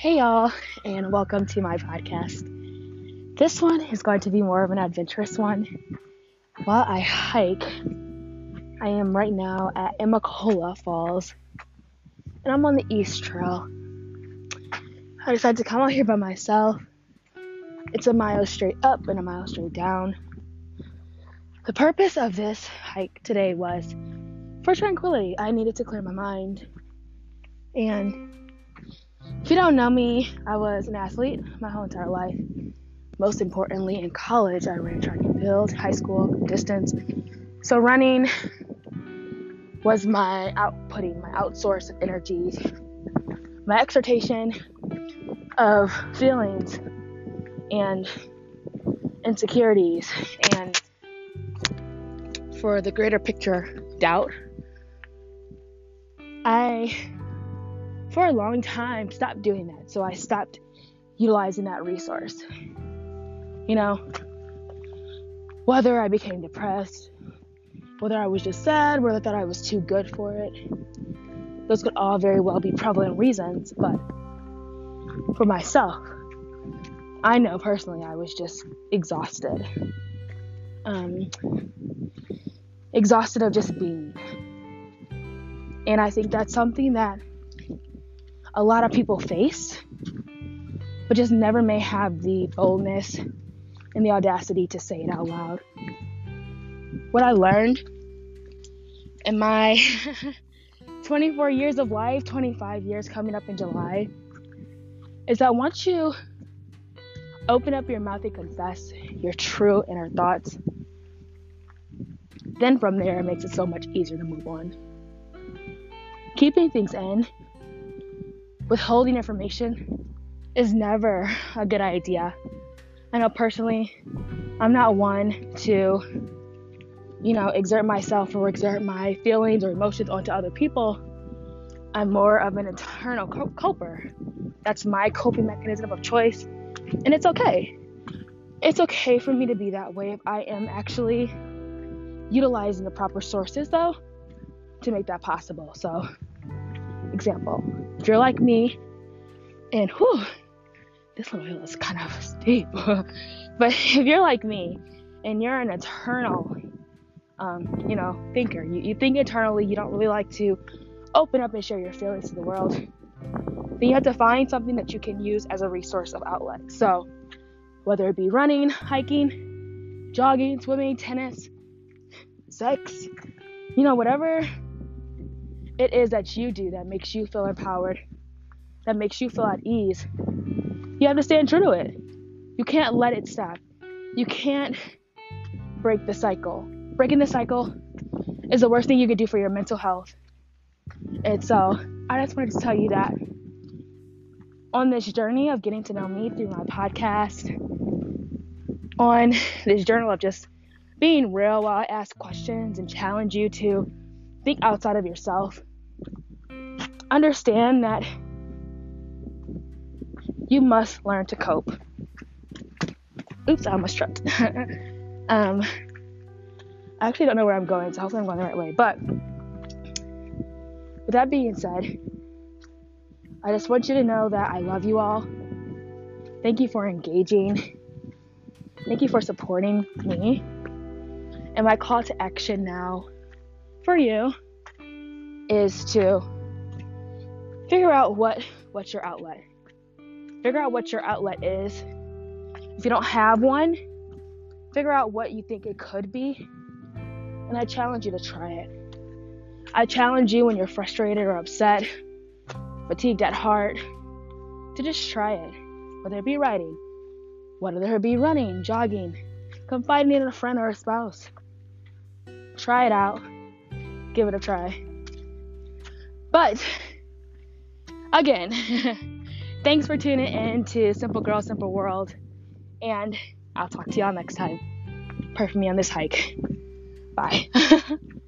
Hey, y'all, and welcome to my podcast. This one is going to be more of an adventurous one. While I hike, I am right now at Amicalola Falls, and I'm on the East Trail. I decided to come out here by myself. It's a mile straight up and a mile straight down. The purpose of this hike today was for tranquility. I needed to clear my mind. And if you don't know me, I was an athlete my whole entire life. Most importantly, in college, I ran track and field, high school, distance. So running was my outputting, my outsource of energy, my exhortation of feelings and insecurities and for the greater picture doubt i for a long time stopped doing that so i stopped utilizing that resource you know whether i became depressed whether i was just sad whether i thought i was too good for it those could all very well be prevalent reasons but for myself I know personally I was just exhausted. Um, exhausted of just being. And I think that's something that a lot of people face, but just never may have the boldness and the audacity to say it out loud. What I learned in my 24 years of life, 25 years coming up in July, is that once you open up your mouth and confess your true inner thoughts, then from there it makes it so much easier to move on. Keeping things in, withholding information, is never a good idea. I know personally, I'm not one to, you know, exert myself or exert my feelings or emotions onto other people. I'm more of an internal coper. That's my coping mechanism of choice and it's okay. It's okay for me to be that way if I am actually utilizing the proper sources, though, to make that possible. So, example, if you're like me, and whew, this little hill is kind of steep, but if you're like me and you're an eternal, um, you know, thinker, you, you think eternally, you don't really like to open up and share your feelings to the world then you have to find something that you can use as a resource of outlet. So, whether it be running, hiking, jogging, swimming, tennis, sex, you know, whatever it is that you do that makes you feel empowered, that makes you feel at ease, you have to stand true to it. You can't let it stop. You can't break the cycle. Breaking the cycle is the worst thing you could do for your mental health. And so I just wanted to tell you that on this journey of getting to know me through my podcast, on this journal of just being real while I ask questions and challenge you to think outside of yourself. Understand that you must learn to cope. Oops, I almost tripped. um, I actually don't know where I'm going, so hopefully I'm going the right way. But with that being said, I just want you to know that I love you all. Thank you for engaging. Thank you for supporting me. And my call to action now for you is to figure out what what's your outlet. Figure out what your outlet is. If you don't have one, figure out what you think it could be. And I challenge you to try it. I challenge you when you're frustrated or upset fatigued at heart, to just try it. Whether it be writing, whether it be running, jogging, confiding in a friend or a spouse. Try it out. Give it a try. But again, thanks for tuning in to Simple Girl, Simple World. And I'll talk to y'all next time. Pray for me on this hike. Bye.